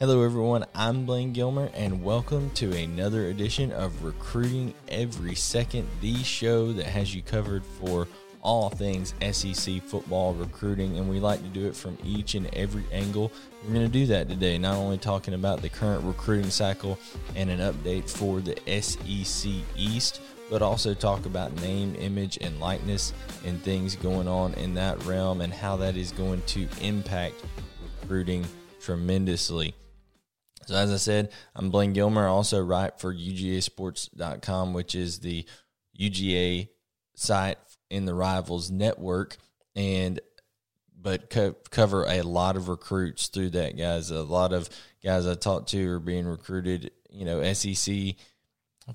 Hello, everyone. I'm Blaine Gilmer, and welcome to another edition of Recruiting Every Second, the show that has you covered for all things SEC football recruiting. And we like to do it from each and every angle. We're going to do that today, not only talking about the current recruiting cycle and an update for the SEC East but also talk about name, image, and likeness and things going on in that realm and how that is going to impact recruiting tremendously. So, as I said, I'm Blaine Gilmer. I also write for UGAsports.com, which is the UGA site in the Rivals network, and but co- cover a lot of recruits through that, guys. A lot of guys I talked to are being recruited, you know, SEC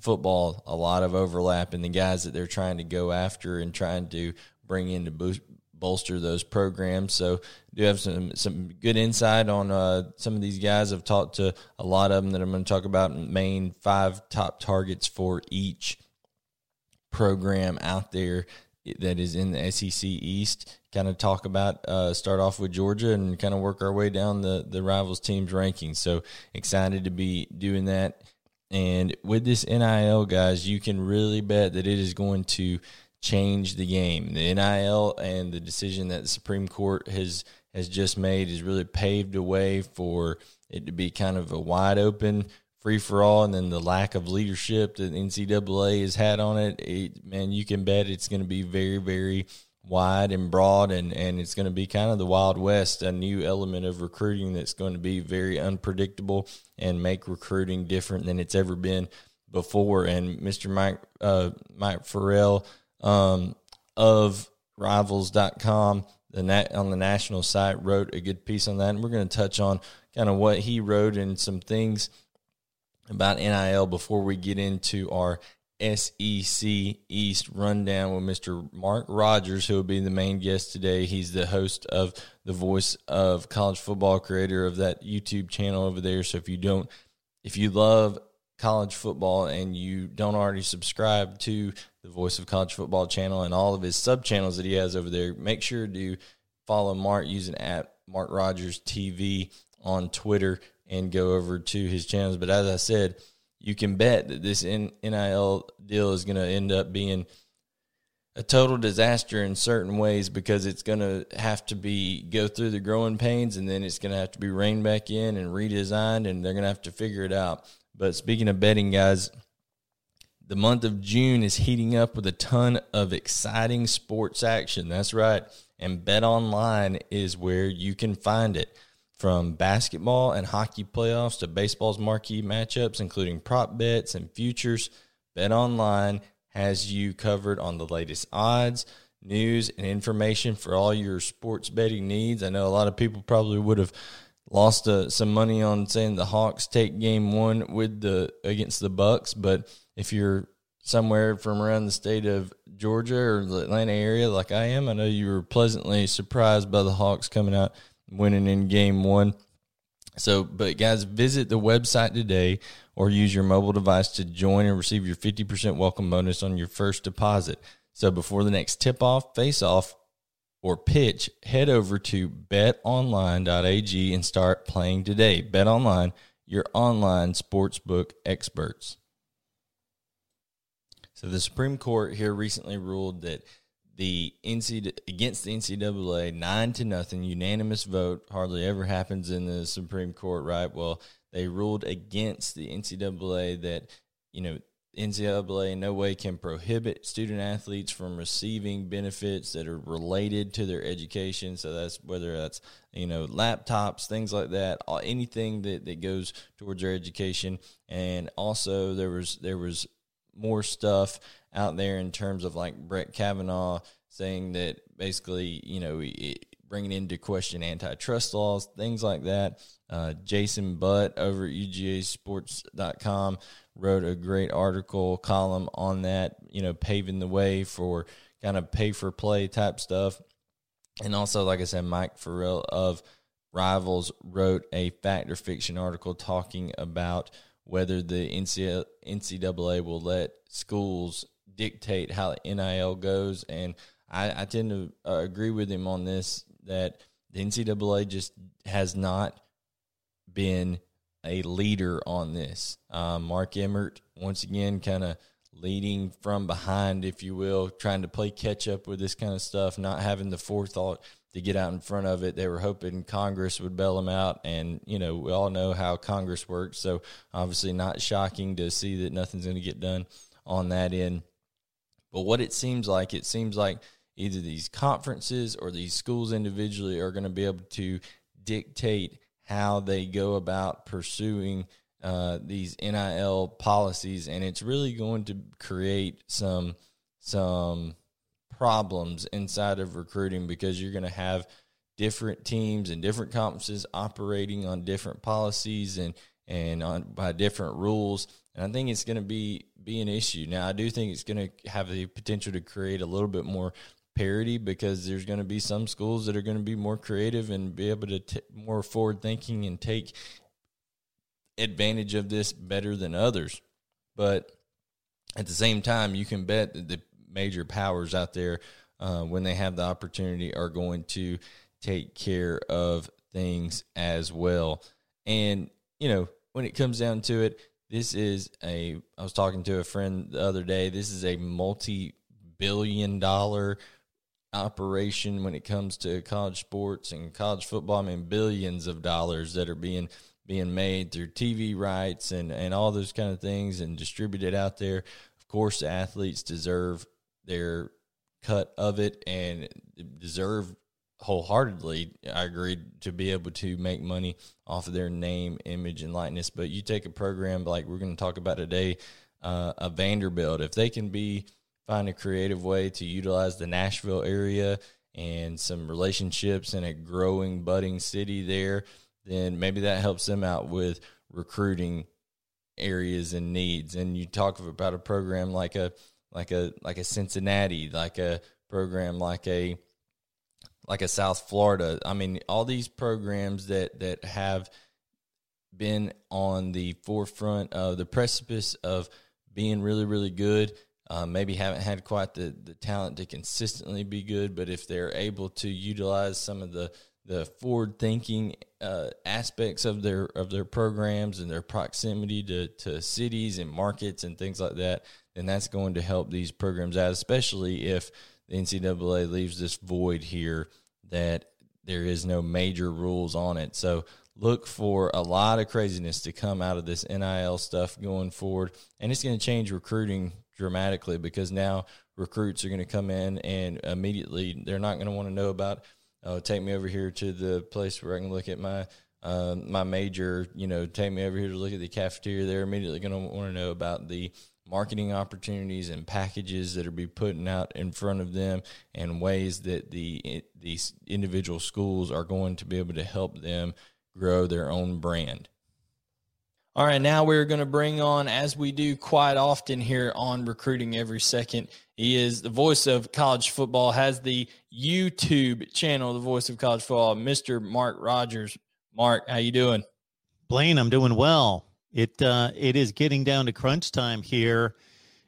football, a lot of overlap in the guys that they're trying to go after and trying to bring in to boost, bolster those programs. So, do have some some good insight on uh, some of these guys. I've talked to a lot of them that I'm going to talk about. Main five top targets for each program out there that is in the SEC East. Kind of talk about uh, start off with Georgia and kind of work our way down the the rivals teams rankings. So excited to be doing that. And with this NIL, guys, you can really bet that it is going to change the game. The NIL and the decision that the Supreme Court has has just made has really paved a way for it to be kind of a wide open free for all, and then the lack of leadership that NCAA has had on it, it man, you can bet it's going to be very, very wide and broad, and and it's going to be kind of the Wild West, a new element of recruiting that's going to be very unpredictable and make recruiting different than it's ever been before. And Mr. Mike uh, Mike Farrell um, of Rivals.com the nat- on the national site wrote a good piece on that, and we're going to touch on kind of what he wrote and some things about NIL before we get into our SEC East rundown with Mr. Mark Rogers, who will be the main guest today. He's the host of the Voice of College Football, creator of that YouTube channel over there. So if you don't, if you love college football and you don't already subscribe to the Voice of College Football channel and all of his sub channels that he has over there, make sure to follow Mark using at Mark Rogers TV on Twitter and go over to his channels. But as I said, you can bet that this NIL deal is going to end up being a total disaster in certain ways because it's going to have to be go through the growing pains and then it's going to have to be reined back in and redesigned and they're going to have to figure it out. But speaking of betting, guys, the month of June is heating up with a ton of exciting sports action. That's right. And BetOnline is where you can find it. From basketball and hockey playoffs to baseball's marquee matchups, including prop bets and futures, BetOnline has you covered on the latest odds, news, and information for all your sports betting needs. I know a lot of people probably would have lost uh, some money on saying the Hawks take game one with the against the Bucks, but if you're somewhere from around the state of Georgia or the Atlanta area like I am, I know you were pleasantly surprised by the Hawks coming out winning in game one. So, but guys, visit the website today or use your mobile device to join and receive your 50% welcome bonus on your first deposit. So, before the next tip off, face off, or pitch, head over to betonline.ag and start playing today. BetOnline, your online sportsbook experts. So, the Supreme Court here recently ruled that the NC against the NCAA nine to nothing unanimous vote hardly ever happens in the Supreme Court right well they ruled against the NCAA that you know NCAA in no way can prohibit student athletes from receiving benefits that are related to their education. So that's whether that's you know laptops, things like that, anything that, that goes towards their education. And also there was there was more stuff out there in terms of like Brett Kavanaugh saying that basically you know it, bringing into question antitrust laws, things like that. Uh, Jason Butt over at UGAsports.com wrote a great article column on that, you know, paving the way for kind of pay for play type stuff. And also, like I said, Mike Farrell of Rivals wrote a fact or fiction article talking about whether the NCAA will let schools dictate how the NIL goes. And I, I tend to uh, agree with him on this that the NCAA just has not been a leader on this. Um, Mark Emmert, once again, kind of leading from behind, if you will, trying to play catch up with this kind of stuff, not having the forethought to get out in front of it. They were hoping Congress would bail them out. And, you know, we all know how Congress works. So obviously, not shocking to see that nothing's going to get done on that end. But what it seems like, it seems like either these conferences or these schools individually are going to be able to dictate how they go about pursuing uh, these NIL policies, and it's really going to create some some problems inside of recruiting because you're going to have different teams and different conferences operating on different policies and and on by different rules. And I think it's going to be be an issue. Now, I do think it's going to have the potential to create a little bit more parity because there's going to be some schools that are going to be more creative and be able to t- more forward thinking and take advantage of this better than others. But at the same time, you can bet that the major powers out there, uh, when they have the opportunity, are going to take care of things as well. And, you know, when it comes down to it, this is a, I was talking to a friend the other day, this is a multi billion dollar operation when it comes to college sports and college football. I mean, billions of dollars that are being being made through TV rights and and all those kind of things and distributed out there. Of course, the athletes deserve their cut of it and deserve wholeheartedly. I agree to be able to make money off of their name, image, and likeness. But you take a program like we're going to talk about today, uh, a Vanderbilt, if they can be find a creative way to utilize the Nashville area and some relationships in a growing, budding city there, then maybe that helps them out with recruiting areas and needs. And you talk about a program like a like a like a Cincinnati, like a program like a like a South Florida. I mean, all these programs that that have been on the forefront of the precipice of being really really good um, maybe haven't had quite the, the talent to consistently be good, but if they're able to utilize some of the the forward thinking uh, aspects of their of their programs and their proximity to, to cities and markets and things like that, then that's going to help these programs out, especially if the NCAA leaves this void here that there is no major rules on it. So look for a lot of craziness to come out of this NIL stuff going forward, and it's going to change recruiting dramatically because now recruits are going to come in and immediately they're not going to want to know about oh take me over here to the place where I can look at my uh, my major you know take me over here to look at the cafeteria. They're immediately going to want to know about the marketing opportunities and packages that are be putting out in front of them and ways that the these individual schools are going to be able to help them grow their own brand all right, now we're going to bring on, as we do quite often here on Recruiting Every Second, he is the voice of college football, has the YouTube channel, the voice of college football, Mr. Mark Rogers. Mark, how you doing? Blaine, I'm doing well. It uh, it is getting down to crunch time here.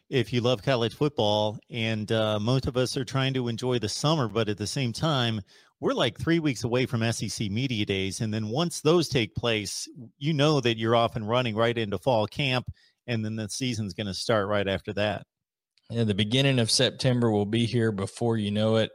If you love college football, and uh, most of us are trying to enjoy the summer, but at the same time, we're like three weeks away from SEC media days. And then once those take place, you know that you're off and running right into fall camp. And then the season's going to start right after that. Yeah, the beginning of September will be here before you know it.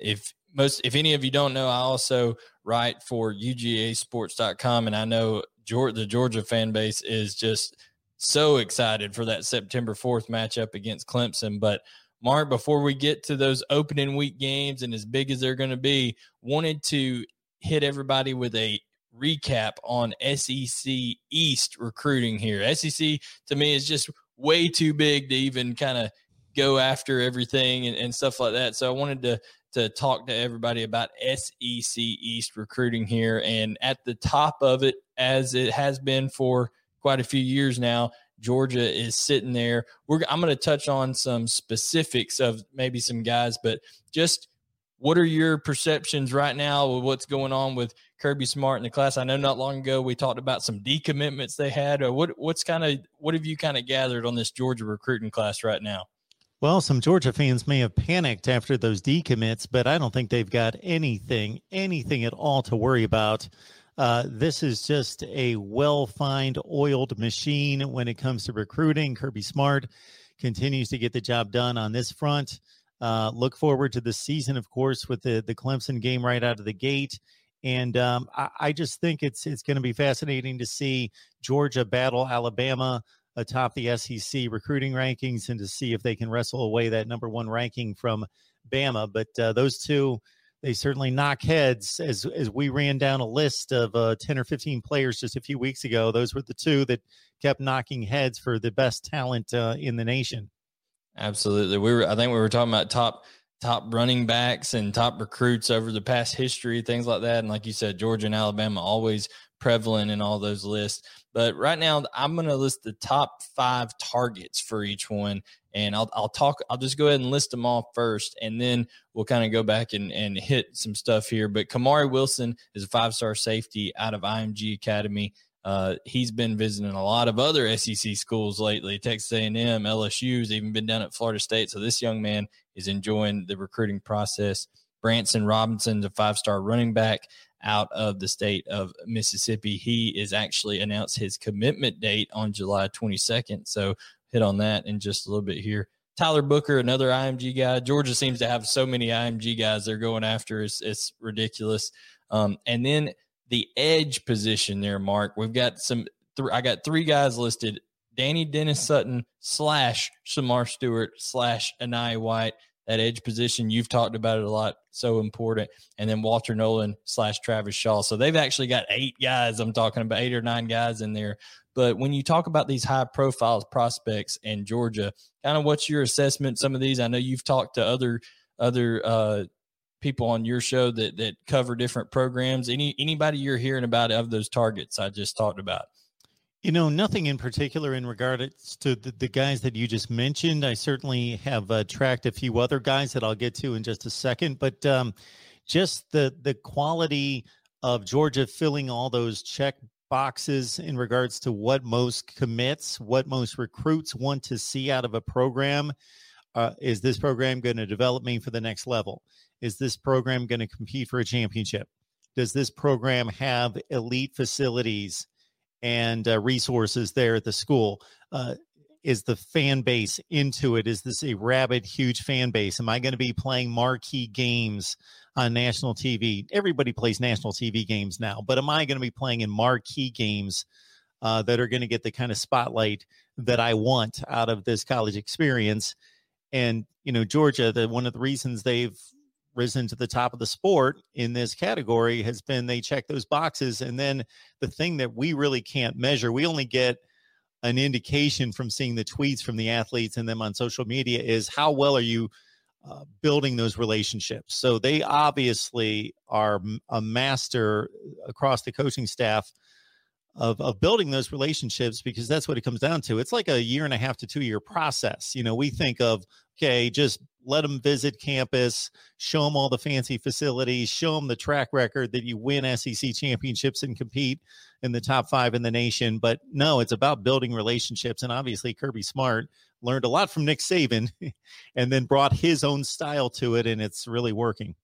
If most, if any of you don't know, I also write for UGASports.com, and I know the Georgia fan base is just so excited for that September 4th matchup against Clemson. But Mark, before we get to those opening week games and as big as they're going to be, wanted to hit everybody with a recap on SEC East recruiting here. SEC to me is just way too big to even kind of go after everything and, and stuff like that. So I wanted to to talk to everybody about SEC East recruiting here. And at the top of it, as it has been for quite a few years now, Georgia is sitting there. We're, I'm going to touch on some specifics of maybe some guys, but just what are your perceptions right now of what's going on with Kirby Smart in the class? I know not long ago we talked about some decommitments they had. Or what what's kind of what have you kind of gathered on this Georgia recruiting class right now? Well, some Georgia fans may have panicked after those decommits, but I don't think they've got anything, anything at all to worry about. Uh, this is just a well-fined, oiled machine when it comes to recruiting. Kirby Smart continues to get the job done on this front. Uh, look forward to the season, of course, with the the Clemson game right out of the gate. And um, I, I, just think it's it's going to be fascinating to see Georgia battle Alabama atop the SEC recruiting rankings and to see if they can wrestle away that number one ranking from Bama. But uh, those two, they certainly knock heads. As as we ran down a list of uh, ten or fifteen players just a few weeks ago, those were the two that kept knocking heads for the best talent uh, in the nation. Absolutely, we were. I think we were talking about top top running backs and top recruits over the past history, things like that. And like you said, Georgia and Alabama always prevalent in all those lists. But right now, I'm going to list the top five targets for each one, and I'll I'll talk. I'll just go ahead and list them all first, and then we'll kind of go back and and hit some stuff here. But Kamari Wilson is a five star safety out of IMG Academy. Uh, he's been visiting a lot of other SEC schools lately, Texas A&M, LSU's even been down at Florida State. So this young man is enjoying the recruiting process. Branson Robinson, a five-star running back out of the state of Mississippi. He is actually announced his commitment date on July 22nd. So hit on that in just a little bit here. Tyler Booker, another IMG guy. Georgia seems to have so many IMG guys they're going after. It's, it's ridiculous. Um, and then the edge position there, Mark. We've got some. Th- I got three guys listed: Dani Dennis-Sutton slash Shemar Stewart slash Enai White that edge position. You've talked about it a lot, so important. And then Walter Nolan slash Travis Shaw. So they've actually got eight guys. I'm talking about eight or nine guys in there. But when you talk about these high profile prospects in Georgia, kind of what's your assessment? Some of these, I know you've talked to other other uh, people on your show that that cover different programs. Any anybody you're hearing about of those targets I just talked about? You know, nothing in particular in regards to the, the guys that you just mentioned. I certainly have uh, tracked a few other guys that I'll get to in just a second, but um, just the the quality of Georgia filling all those check boxes in regards to what most commits, what most recruits want to see out of a program. Uh, is this program going to develop me for the next level? Is this program going to compete for a championship? Does this program have elite facilities? And uh, resources there at the school. Uh, is the fan base into it? Is this a rabid, huge fan base? Am I going to be playing marquee games on national TV? Everybody plays national TV games now, but am I going to be playing in marquee games uh, that are going to get the kind of spotlight that I want out of this college experience? And you know, Georgia, the one of the reasons they've risen to the top of the sport in this category has been they check those boxes. And then the thing that we really can't measure, we only get an indication from seeing the tweets from the athletes and them on social media is how well are you uh, building those relationships. So they obviously are a master across the coaching staff of, of building those relationships because that's what it comes down to. It's like a year and a half to two year process. You know, we think of, okay, just let them visit campus, show them all the fancy facilities, show them the track record that you win SEC championships and compete in the top five in the nation. But no, it's about building relationships. And obviously, Kirby Smart learned a lot from Nick Saban and then brought his own style to it, and it's really working.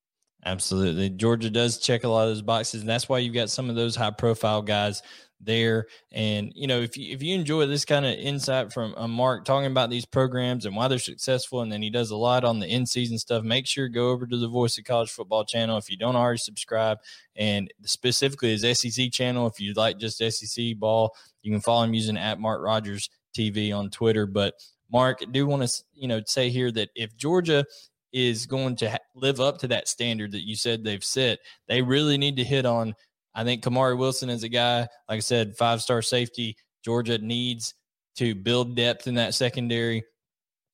Absolutely. Georgia does check a lot of those boxes, and that's why you've got some of those high profile guys there. And you know, if you if you enjoy this kind of insight from uh, Mark talking about these programs and why they're successful, and then he does a lot on the in season stuff, make sure go over to the Voice of College Football channel if you don't already subscribe, and specifically his SEC channel. If you like just SEC ball, you can follow him using at Mark Rogers TV on Twitter. But Mark, I do want to you know say here that if Georgia is going to ha- live up to that standard that you said they've set, they really need to hit on. I think Kamari Wilson is a guy, like I said, five star safety. Georgia needs to build depth in that secondary.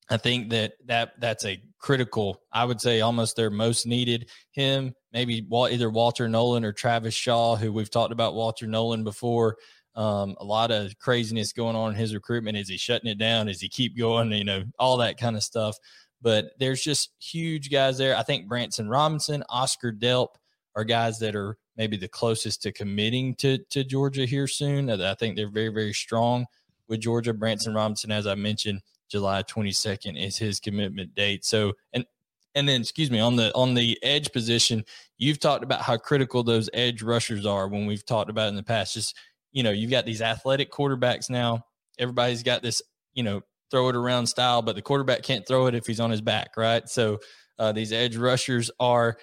I think that that that's a critical. I would say almost their most needed. Him, maybe either Walter Nolan or Travis Shaw, who we've talked about Walter Nolan before. Um, a lot of craziness going on in his recruitment. Is he shutting it down? Is he keep going? You know, all that kind of stuff. But there's just huge guys there. I think Branson Robinson, Oscar Delp are guys that are maybe the closest to committing to to Georgia here soon. I think they're very very strong with Georgia. Branson Robinson, as I mentioned, July 22nd is his commitment date. So and and then excuse me on the on the edge position, you've talked about how critical those edge rushers are when we've talked about in the past. Just you know, you've got these athletic quarterbacks now. Everybody's got this, you know, throw it around style, but the quarterback can't throw it if he's on his back, right? So uh, these edge rushers are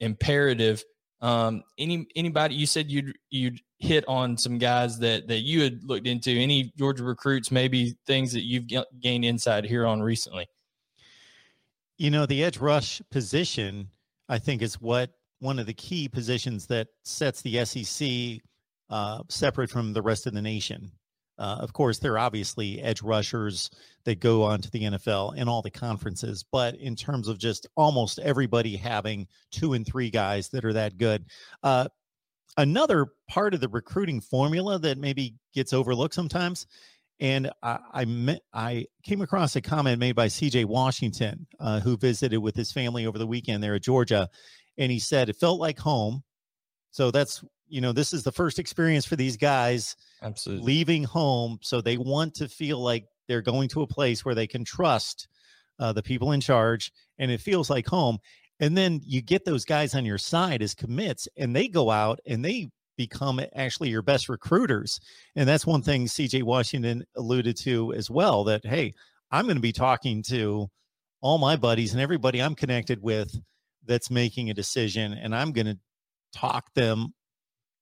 imperative. Um, any anybody you said you'd you'd hit on some guys that that you had looked into. Any Georgia recruits, maybe things that you've gained insight here on recently. You know, the edge rush position, I think, is what one of the key positions that sets the SEC uh, separate from the rest of the nation. Uh, of course, there are obviously edge rushers that go on to the NFL and all the conferences, but in terms of just almost everybody having two and three guys that are that good. Uh, another part of the recruiting formula that maybe gets overlooked sometimes, and I I, met, I came across a comment made by C.J. Washington, uh, who visited with his family over the weekend there at Georgia, and he said it felt like home. So that's you know this is the first experience for these guys absolutely. leaving home so they want to feel like they're going to a place where they can trust uh, the people in charge and it feels like home and then you get those guys on your side as commits and they go out and they become actually your best recruiters and that's one thing cj washington alluded to as well that hey i'm going to be talking to all my buddies and everybody i'm connected with that's making a decision and i'm going to talk them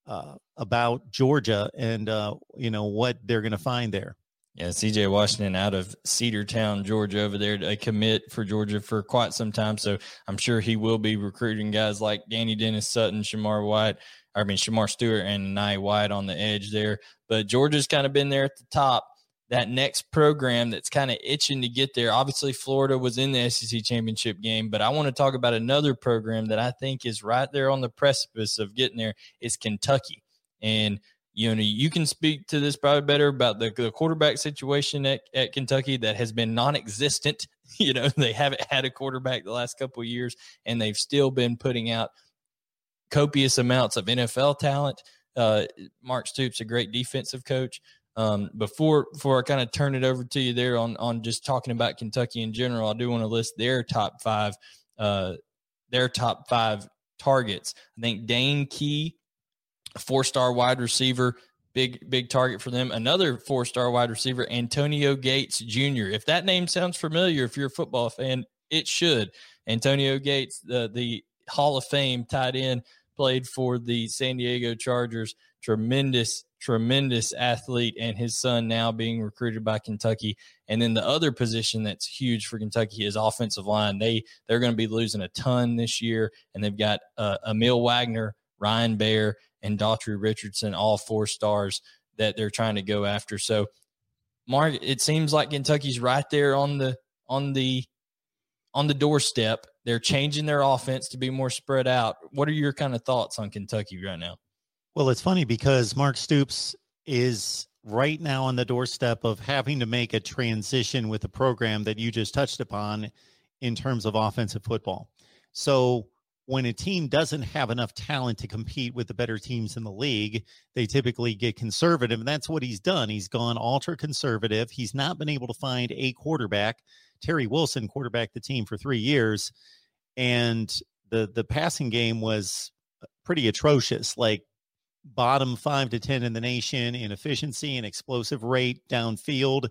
uh, about Georgia and uh, you know what they're going to find there. Yeah, CJ Washington out of Cedartown, Georgia, over there to commit for Georgia for quite some time. So I'm sure he will be recruiting guys like Dani Dennis-Sutton, Shamar White, I mean Shemar Stewart, and Nye White on the edge there. But Georgia's kind of been there at the top that next program that's kind of itching to get there. Obviously, Florida was in the SEC championship game, but I want to talk about another program that I think is right there on the precipice of getting there. Is Kentucky, and you know you can speak to this probably better about the, the quarterback situation at, at Kentucky that has been non-existent. You know they haven't had a quarterback the last couple of years, and they've still been putting out copious amounts of NFL talent. Uh, Mark Stoops, a great defensive coach. Um, before before I kind of turn it over to you there on on just talking about Kentucky in general, I do want to list their top five uh, their top five targets. I think Dane Key, four star wide receiver, big big target for them. Another four star wide receiver, Antonio Gates Jr. If that name sounds familiar, if you're a football fan, it should. Antonio Gates, the the Hall of Fame tight end, played for the San Diego Chargers. Tremendous tremendous athlete and his son now being recruited by Kentucky. And then the other position that's huge for Kentucky is offensive line. They they're going to be losing a ton this year, and they've got uh, Aamil Wagner, Ryan Baer, and Daughtry Richardson, all four stars that they're trying to go after. So, Mark, it seems like Kentucky's right there on the on the on the doorstep. They're changing their offense to be more spread out. What are your kind of thoughts on Kentucky right now? Well, it's funny because Mark Stoops is right now on the doorstep of having to make a transition with the program that you just touched upon in terms of offensive football. So when a team doesn't have enough talent to compete with the better teams in the league, they typically get conservative. And that's what he's done. He's gone ultra conservative. He's not been able to find a quarterback. Terry Wilson quarterbacked the team for three years. And the the passing game was pretty atrocious, like bottom five to ten in the nation in efficiency and explosive rate downfield.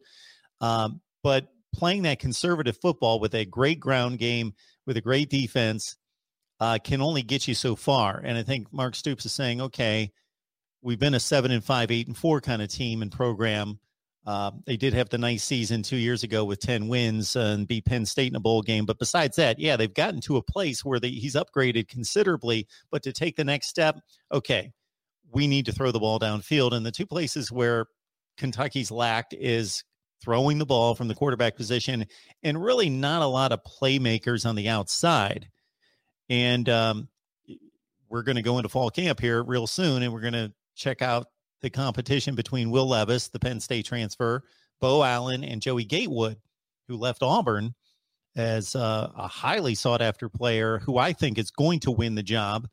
Um, but playing that conservative football with a great ground game with a great defense uh, can only get you so far. And I think Mark Stoops is saying, okay, we've been a seven and five, eight and four kind of team and program. Uh, they did have the nice season two years ago with 10 wins and beat Penn State in a bowl game. But besides that, yeah, they've gotten to a place where he's upgraded considerably. But to take the next step, okay, we need to throw the ball downfield. And the two places where Kentucky's lacked is throwing the ball from the quarterback position and really not a lot of playmakers on the outside. And um, we're going to go into fall camp here real soon, and we're going to check out the competition between Will Levis, the Penn State transfer, Beau Allen, and Joey Gatewood, who left Auburn as uh, a highly sought after player who I think is going to win the job.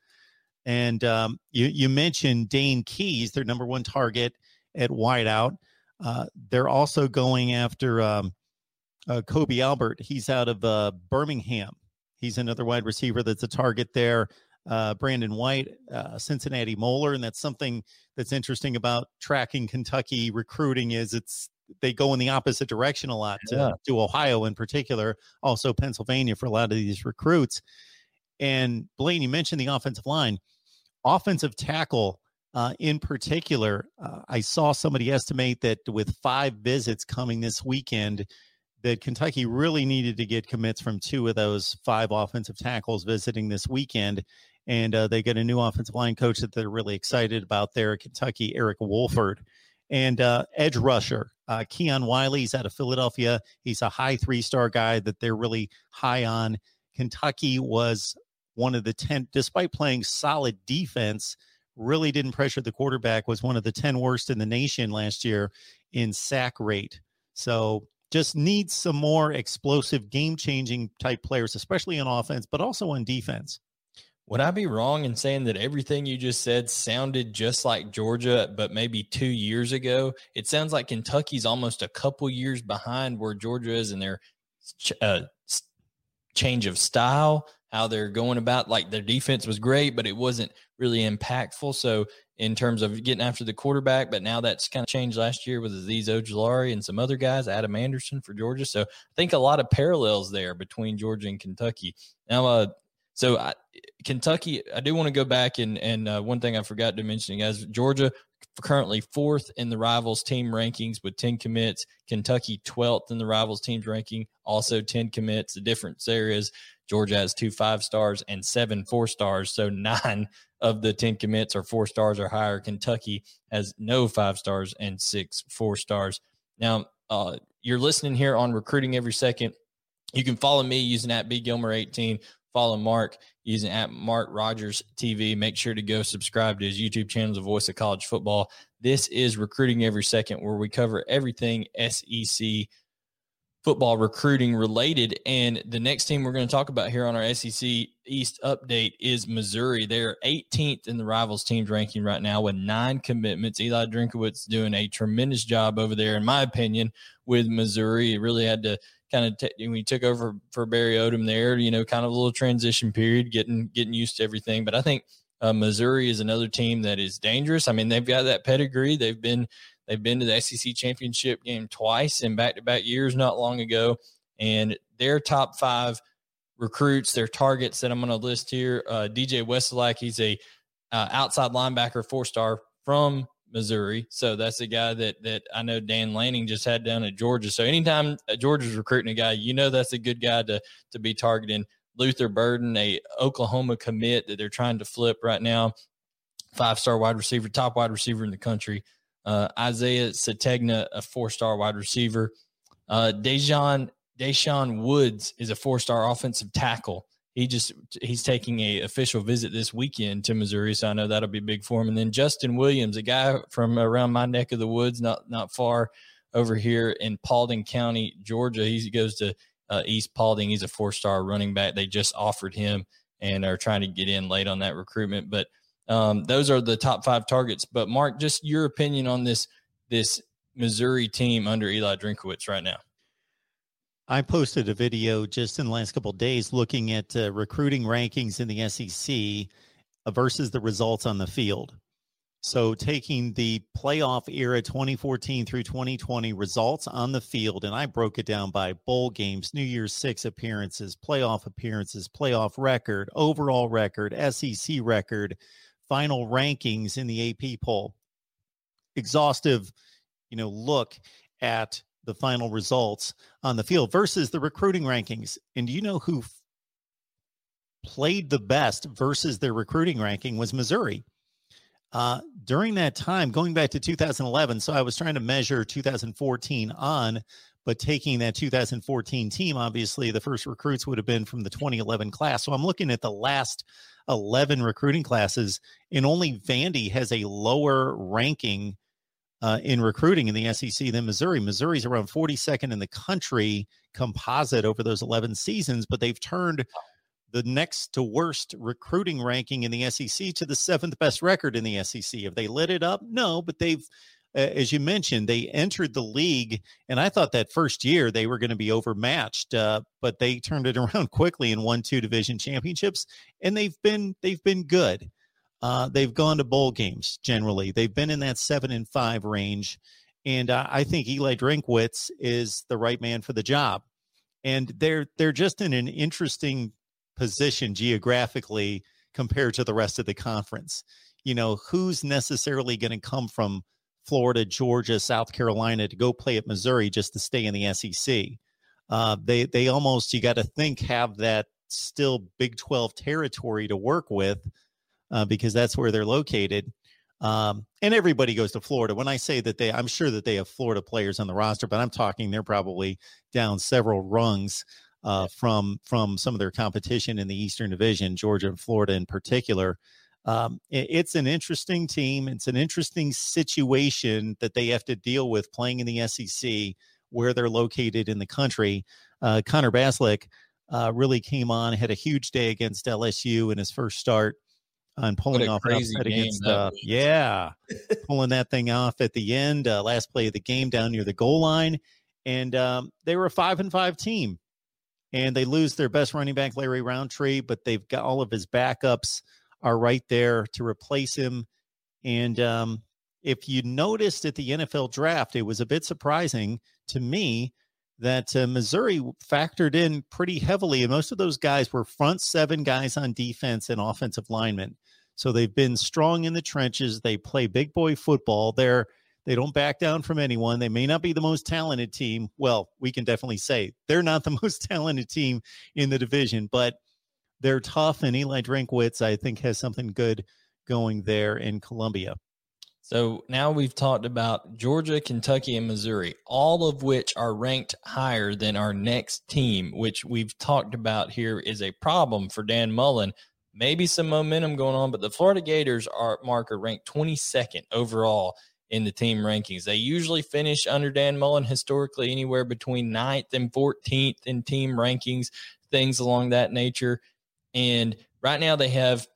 And um, you, you mentioned Dane Keys, their number one target at wideout. Uh, they're also going after um, uh, Kobe Albert. He's out of uh, Birmingham. He's another wide receiver that's a target there. Uh, Brandon White, uh, Cincinnati Moeller, and that's something that's interesting about tracking Kentucky recruiting is it's they go in the opposite direction a lot to, to Ohio in particular, also Pennsylvania for a lot of these recruits. And Blaine, you mentioned the offensive line, offensive tackle uh, in particular. Uh, I saw somebody estimate that with five visits coming this weekend, that Kentucky really needed to get commits from two of those five offensive tackles visiting this weekend. And uh, they get a new offensive line coach that they're really excited about there at Kentucky, Eric Wolford. And uh, edge rusher, uh, Keon Wiley's out of Philadelphia. He's a high three star guy that they're really high on. Kentucky was one of the 10, despite playing solid defense, really didn't pressure the quarterback, was one of the 10 worst in the nation last year in sack rate. So just needs some more explosive, game changing type players, especially on offense, but also on defense. Would I be wrong in saying that everything you just said sounded just like Georgia, but maybe two years ago? It sounds like Kentucky's almost a couple years behind where Georgia is in their uh, change of style, how they're going about. Like their defense was great, but it wasn't really impactful. So in terms of getting after the quarterback, but now that's kind of changed last year with Azeez Ojulari and some other guys, Adam Anderson for Georgia. So I think a lot of parallels there between Georgia and Kentucky. Now, uh, so I, Kentucky, I do want to go back and and uh, one thing I forgot to mention, guys, Georgia currently fourth in the rivals team rankings with 10 commits. Kentucky 12th in the rivals teams ranking, also 10 commits. The difference there is Georgia has two five stars and seven four stars. So nine of the 10 commits are four stars or higher. Kentucky has no five stars and six four stars. Now, uh, you're listening here on Recruiting Every Second. You can follow me using at B Gilmer 18. Follow Mark using at Mark Rogers TV. Make sure to go subscribe to his YouTube channel, The Voice of College Football. This is Recruiting Every Second, where we cover everything SEC football recruiting related. And the next team we're going to talk about here on our SEC East update is Missouri. They're 18th in the rivals teams ranking right now with nine commitments. Eli Drinkwitz doing a tremendous job over there, in my opinion, with Missouri. Really had to kind of t- he took over for Barry Odom there, you know, kind of a little transition period, getting getting used to everything. But I think uh, Missouri is another team that is dangerous. I mean, they've got that pedigree. They've been They've been to the SEC championship game twice in back to back years not long ago. And their top five recruits, their targets that I'm going to list here uh, DJ Wesolak, he's a uh, outside linebacker, four star from Missouri. So that's a guy that that I know Dan Lanning just had down at Georgia. So anytime Georgia's recruiting a guy, you know that's a good guy to to be targeting. Luther Burden, a Oklahoma commit that they're trying to flip right now, five star wide receiver, top wide receiver in the country. Uh, Isaiah Sategna, a four star wide receiver. Uh, Dejon Deshaun Woods is a four star offensive tackle. He just he's taking a official visit this weekend to Missouri, so I know that'll be big for him. And then Justin Williams, a guy from around my neck of the woods, not not far over here in Paulding County, Georgia. He goes to uh, East Paulding. He's a four star running back. They just offered him and are trying to get in late on that recruitment, but um, those are the top five targets. But Mark, just your opinion on this this Missouri team under Eli Drinkwitz right now. I posted a video just in the last couple days looking at uh, recruiting rankings in the SEC uh, versus the results on the field. So, taking the playoff era 2014 through 2020 results on the field, and I broke it down by bowl games, New Year's Six appearances, playoff appearances, playoff record, overall record, SEC record, final rankings in the AP poll. Exhaustive, you know, look at the final results on the field versus the recruiting rankings. And do you know who f- played the best versus their recruiting ranking was Missouri. Uh, during that time, going back to 2011, so I was trying to measure 2014 on, but taking that 2014 team, obviously the first recruits would have been from the 2011 class. So I'm looking at the last 11 recruiting classes, and only Vandy has a lower ranking uh, in recruiting in the SEC than Missouri. Missouri's around 42nd in the country composite over those 11 seasons, but they've turned the next to worst recruiting ranking in the SEC to the seventh best record in the SEC. Have they lit it up? No, but they've, uh, as you mentioned, they entered the league, and I thought that first year they were going to be overmatched, uh, but they turned it around quickly and won two division championships, and they've been they've been good. Uh, they've gone to bowl games generally. They've been in that seven and five range, and uh, I think Eli Drinkwitz is the right man for the job. And they're they're just in an interesting position geographically compared to the rest of the conference. You know, who's necessarily going to come from Florida, Georgia, South Carolina to go play at Missouri just to stay in the SEC? Uh, they they almost you got to think have that still Big Twelve territory to work with uh, because that's where they're located. Um, and everybody goes to Florida. When I say that they, I'm sure that they have Florida players on the roster, but I'm talking they're probably down several rungs uh, from from some of their competition in the Eastern Division, Georgia and Florida in particular. Um, it, it's an interesting team. It's an interesting situation that they have to deal with playing in the SEC, where they're located in the country. Uh, Connor Bazelak uh, really came on, had a huge day against LSU in his first start on pulling off against uh, yeah pulling that thing off at the end uh, last play of the game down near the goal line. And um, they were a five and five team. And they lose their best running back, Larry Rountree, but they've got all of his backups are right there to replace him. And um, if you noticed at the NFL draft, it was a bit surprising to me that uh, Missouri factored in pretty heavily. And most of those guys were front seven guys on defense and offensive linemen. So they've been strong in the trenches. They play big boy football. They're they don't back down from anyone. They may not be the most talented team. Well, we can definitely say they're not the most talented team in the division, but they're tough. And Eli Drinkwitz, I think, has something good going there in Columbia. So now we've talked about Georgia, Kentucky, and Missouri, all of which are ranked higher than our next team, which we've talked about here is a problem for Dan Mullen. Maybe some momentum going on, but the Florida Gators are marker ranked 22nd overall in the team rankings. They usually finish under Dan Mullen historically anywhere between 9th and 14th in team rankings, things along that nature. And right now they have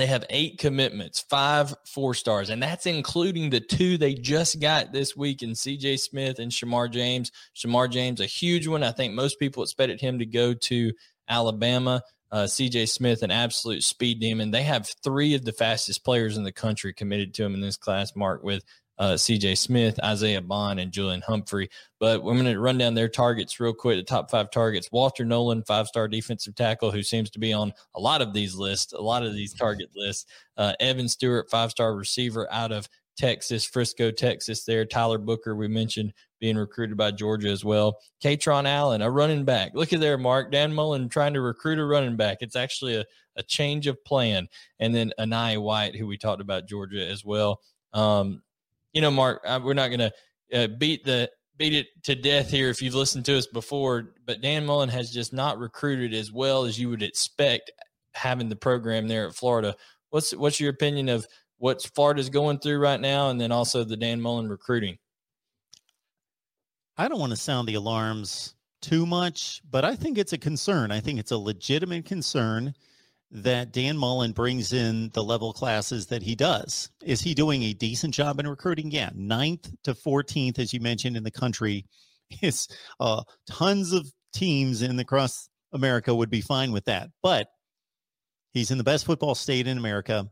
they have eight commitments, five four stars, and that's including the two they just got this week in CJ Smith and Shemar James. Shemar James, a huge one. I think most people expected him to go to Alabama uh, CJ Smith, an absolute speed demon. They have three of the fastest players in the country committed to him in this class, Mark, with uh, CJ Smith, Isaiah Bond, and Julian Humphrey. But we're going to run down their targets real quick. The top five targets Walter Nolan, five star defensive tackle, who seems to be on a lot of these lists, a lot of these target lists. Uh, Evan Stewart, five star receiver out of Texas, Frisco, Texas, there. Tyler Booker, we mentioned being recruited by Georgia as well. Kaytron Allen, a running back. Look at there, Mark. Dan Mullen trying to recruit a running back. It's actually a, a change of plan. And then Enai White, who we talked about Georgia as well. Um, you know, Mark, I, we're not going to uh, beat the beat it to death here if you've listened to us before, but Dan Mullen has just not recruited as well as you would expect having the program there at Florida. What's what's your opinion of what Florida's going through right now, and then also the Dan Mullen recruiting. I don't want to sound the alarms too much, but I think it's a concern. I think it's a legitimate concern that Dan Mullen brings in the level classes that he does. Is he doing a decent job in recruiting? Yeah, ninth to 14th, as you mentioned, in the country it's uh, tons of teams in across America would be fine with that. But he's in the best football state in America.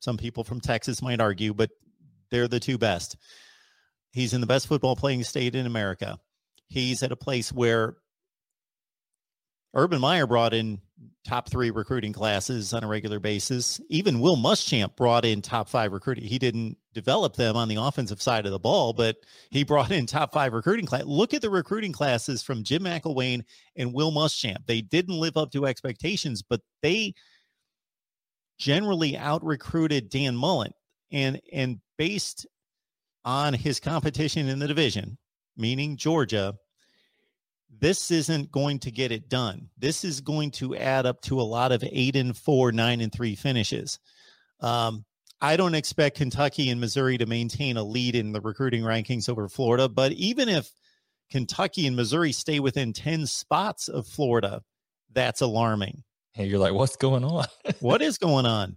Some people from Texas might argue, but they're the two best. He's in the best football playing state in America. He's at a place where Urban Meyer brought in top three recruiting classes on a regular basis. Even Will Muschamp brought in top five recruiting. He didn't develop them on the offensive side of the ball, but he brought in top five recruiting class. Look at the recruiting classes from Jim McElwain and Will Muschamp. They didn't live up to expectations, but they generally out recruited Dan Mullen. And and based on his competition in the division, meaning Georgia, this isn't going to get it done. This is going to add up to a lot of eight and four, nine and three finishes. Um, I don't expect Kentucky and Missouri to maintain a lead in the recruiting rankings over Florida, but even if Kentucky and Missouri stay within 10 spots of Florida, that's alarming. Hey, you're like, what's going on? what is going on?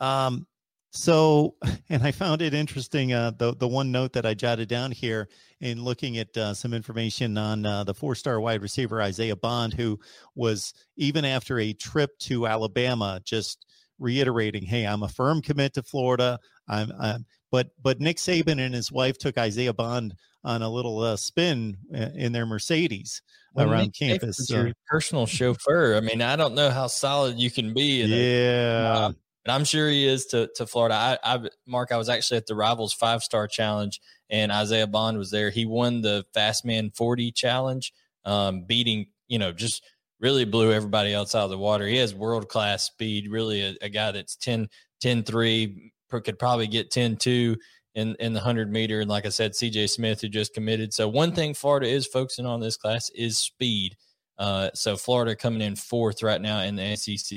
Um, so, and I found it interesting. Uh, the the one note that I jotted down here in looking at uh, some information on uh, the four star wide receiver Isaiah Bond, who was even after a trip to Alabama, just reiterating, "Hey, I'm a firm commit to Florida. I'm, I'm but but Nick Saban and his wife took Isaiah Bond on a little uh, spin uh, in their Mercedes well, around campus. So. Your personal chauffeur. I mean, I don't know how solid you can be. yeah. A, but I'm sure he is to, to Florida. I, I, Mark, I was actually at the Rivals Five Star Challenge, and Isaiah Bond was there. He won the Fastman 40 Challenge, um, beating you know just really blew everybody else out of the water. He has world class speed. Really, a, a, guy that's 10, 10 3, could probably get 10 2 in, in the 100 meter. And like I said, CJ Smith, who just committed. So, one thing Florida is focusing on this class is speed. Uh, so, Florida coming in fourth right now in the SEC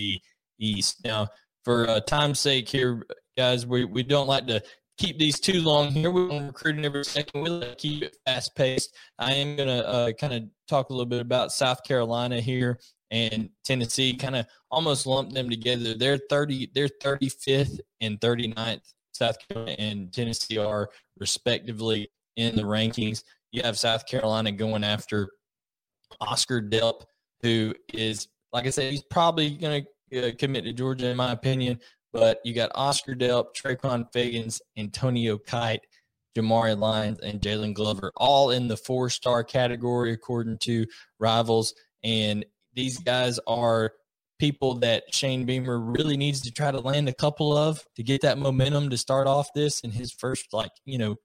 East. Now, for uh, time's sake here, guys, we, we don't like to keep these too long here. We want recruiting every second. We like to keep it fast paced. I am going to uh, kind of talk a little bit about South Carolina here and Tennessee, kind of almost lump them together. They're 30, they're 35th and 39th. South Carolina and Tennessee are respectively in the rankings. You have South Carolina going after Oscar Delp, who is, like I said, he's probably going to uh, commit to Georgia, in my opinion. But you got Oscar Delp, Trequon Fegans, Antonio Kite, Jamari Lyons, and Jalen Glover, all in the four star category, according to rivals. And these guys are people that Shane Beamer really needs to try to land a couple of to get that momentum to start off this in his first, like, you know,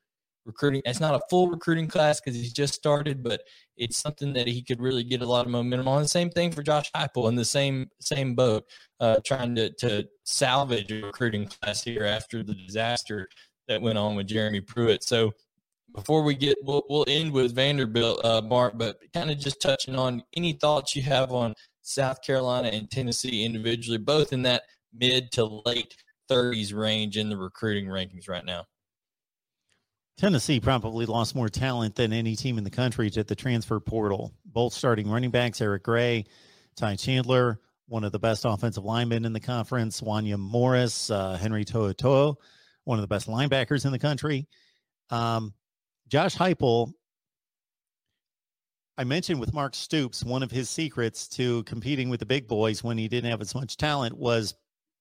recruiting. It's not a full recruiting class because he's just started, but it's something that he could really get a lot of momentum on. Same thing for Josh Heupel in the same same boat, uh, trying to to salvage a recruiting class here after the disaster that went on with Jeremy Pruitt. So before we get, we'll, we'll end with Vanderbilt, uh, Mark, but kind of just touching on any thoughts you have on South Carolina and Tennessee individually, both in that mid to late 30s range in the recruiting rankings right now. Tennessee probably lost more talent than any team in the country to the transfer portal. Both starting running backs, Eric Gray, Ty Chandler, one of the best offensive linemen in the conference, Wanya Morris, uh, Henry To'oTo'o, one of the best linebackers in the country. Um, Josh Heupel, I mentioned with Mark Stoops, one of his secrets to competing with the big boys when he didn't have as much talent was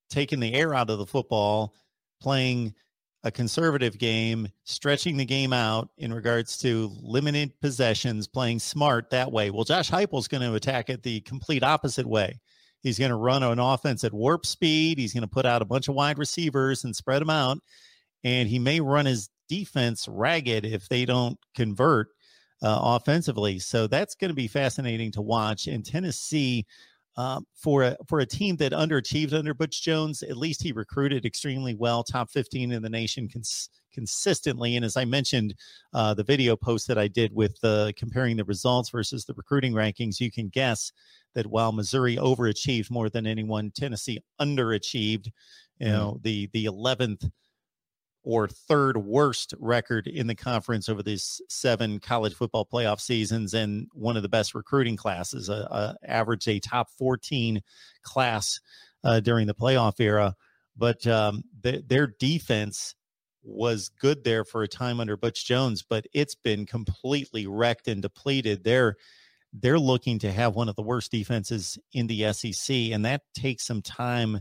taking the air out of the football, playing – a conservative game, stretching the game out in regards to limited possessions, playing smart that way. Well, Josh Heupel's going to attack it the complete opposite way. He's going to run an offense at warp speed. He's going to put out a bunch of wide receivers and spread them out. And he may run his defense ragged if they don't convert uh, offensively. So that's going to be fascinating to watch. And Tennessee um, for a for a team that underachieved under Butch Jones, at least he recruited extremely well, top 15 in the nation cons- consistently. And as I mentioned, uh, the video post that I did with uh, comparing the results versus the recruiting rankings, you can guess that while Missouri overachieved more than anyone, Tennessee underachieved. You mm-hmm. know, mm. the the 11th or third worst record in the conference over these seven college football playoff seasons and one of the best recruiting classes, uh, uh, averaged a top 14 class uh, during the playoff era. But um, th- their defense was good there for a time under Butch Jones, but it's been completely wrecked and depleted. They're they're looking to have one of the worst defenses in the SEC, and that takes some time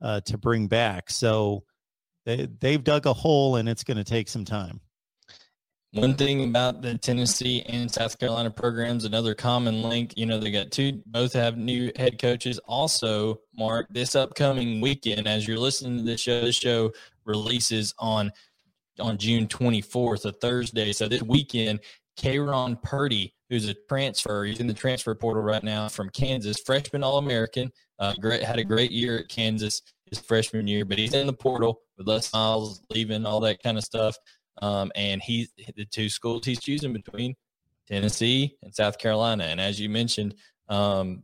uh, to bring back. So they, they've dug a hole, and it's going to take some time. One thing about the Tennessee and South Carolina programs, another common link, you know, they got two, both have new head coaches. Also, Mark, this upcoming weekend, as you're listening to this show, this show releases on on June 24th, a Thursday. So this weekend, Karon Prunty, who's a transfer, he's in the transfer portal right now from Kansas, freshman All American. Uh, great, had a great year at Kansas his freshman year, but he's in the portal with Les Miles leaving, all that kind of stuff. Um, and he, the two schools he's choosing between Tennessee and South Carolina. And as you mentioned, um,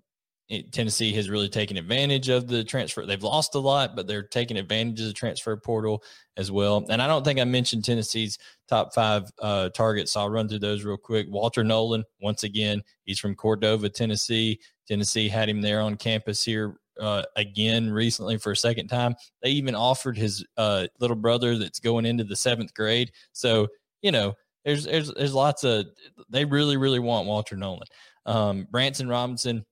it, Tennessee has really taken advantage of the transfer. They've lost a lot, but they're taking advantage of the transfer portal as well. And I don't think I mentioned Tennessee's top five uh, targets. So I'll run through those real quick. Walter Nolen, once again, he's from Cordova, Tennessee. Tennessee had him there on campus here uh, again recently for a second time. They even offered his uh, little brother that's going into the seventh grade. So you know, there's there's there's lots of they really really want Walter Nolen. Um, Branson Robinson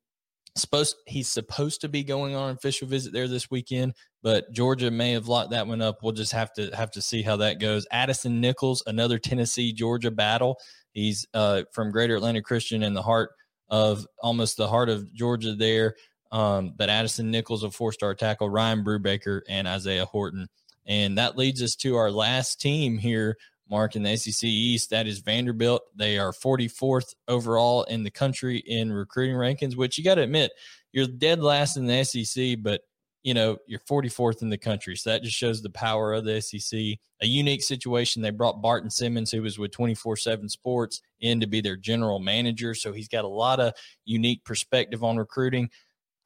supposed he's supposed to be going on an official visit there this weekend, but Georgia may have locked that one up. We'll just have to have to see how that goes. Addison Nichols, another Tennessee Georgia battle. He's uh, from Greater Atlanta Christian in the heart of almost the heart of Georgia there. Um, but Addison Nichols, a four star tackle, Ryan Brubaker, and Isaiah Horton. And that leads us to our last team here, Mark, in the SEC East. That is Vanderbilt. They are 44th overall in the country in recruiting rankings, which you got to admit, you're dead last in the SEC, but you know, you're 44th in the country. So that just shows the power of the SEC. A unique situation. They brought Barton Simmons, who was with 24 7 Sports, in to be their general manager. So he's got a lot of unique perspective on recruiting.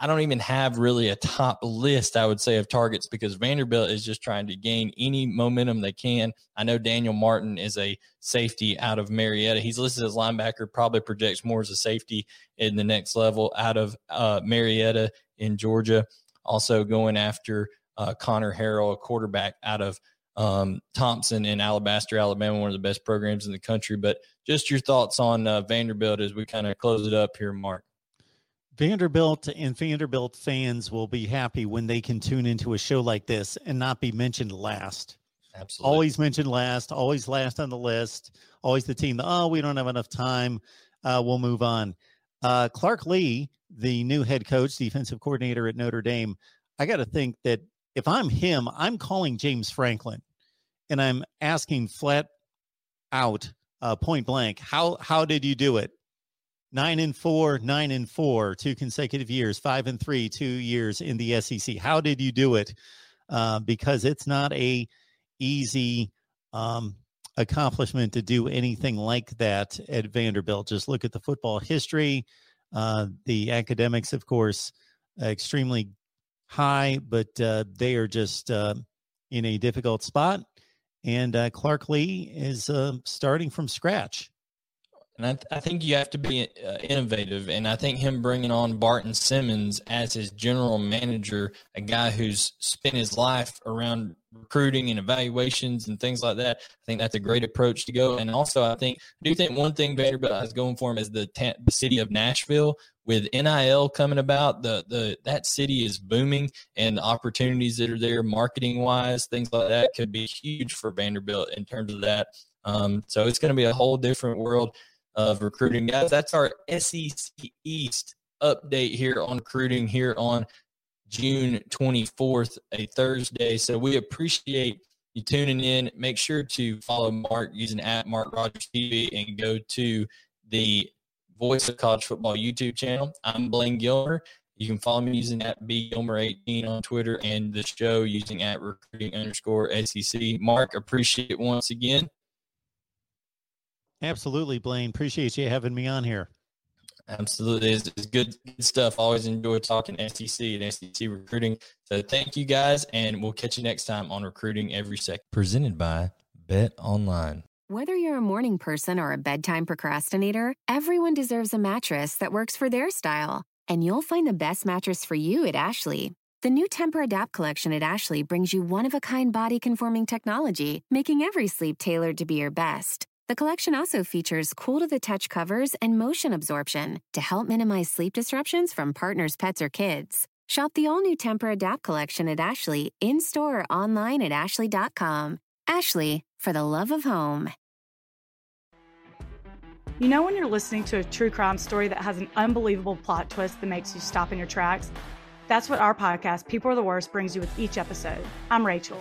I don't even have really a top list, I would say, of targets because Vanderbilt is just trying to gain any momentum they can. I know Daniel Martin is a safety out of Marietta. He's listed as linebacker, probably projects more as a safety in the next level out of uh, Marietta in Georgia. Also going after uh, Conner Harrell, a quarterback out of um, Thompson in Alabaster, Alabama, one of the best programs in the country. But just your thoughts on uh, Vanderbilt as we kind of close it up here, Mark. Vanderbilt and Vanderbilt fans will be happy when they can tune into a show like this and not be mentioned last. Absolutely. Always mentioned last, always last on the list, always the team. Oh, we don't have enough time. Uh, we'll move on. Uh, Clark Lea, the new head coach, defensive coordinator at Notre Dame, I got to think that if I'm him, I'm calling James Franklin and I'm asking flat out, uh, point blank, how how did you do it? Nine and four, nine and four, two consecutive years, five and three, two years in the SEC. How did you do it? Uh, because it's not a easy um, accomplishment to do anything like that at Vanderbilt. Just look at the football history. Uh, the academics, of course, extremely high, but uh, they are just uh, in a difficult spot. And uh, Clark Lea is uh, starting from scratch. And I, th- I, think you have to be uh, innovative. And I think him bringing on Barton Simmons as his general manager, a guy who's spent his life around recruiting and evaluations and things like that, I think that's a great approach to go. And also, I think I do think one thing Vanderbilt has going for him is the, the city of Nashville with NIL coming about. The the that city is booming, and the opportunities that are there, marketing wise, things like that, could be huge for Vanderbilt in terms of that. Um, so it's going to be a whole different world of recruiting, guys. That's our SEC East update here on recruiting here on June 24th, a Thursday. So we appreciate you tuning in. Make sure to follow Mark using at Mark Rogers TV and go to the Voice of College Football YouTube channel. I'm Blaine Gilmer. You can follow me using at bgilmer18 on Twitter and the show using at recruiting underscore SEC. Mark, appreciate it once again. Absolutely, Blaine. Appreciate you having me on here. Absolutely. It's, it's good, good stuff. Always enjoy talking SEC and SEC recruiting. So thank you guys, and we'll catch you next time on Recruiting Every Second. Presented by BetOnline. Whether you're a morning person or a bedtime procrastinator, everyone deserves a mattress that works for their style. And you'll find the best mattress for you at Ashley. The new Tempur-Adapt collection at Ashley brings you one-of-a-kind body-conforming technology, making every sleep tailored to be your best. The collection also features cool-to-the-touch covers and motion absorption to help minimize sleep disruptions from partners, pets, or kids. Shop the all-new Tempur-Adapt collection at Ashley in-store or online at ashley.com. Ashley, for the love of home. You know when you're listening to a true crime story that has an unbelievable plot twist that makes you stop in your tracks? That's what our podcast, People Are the Worst, brings you with each episode. I'm Rachel.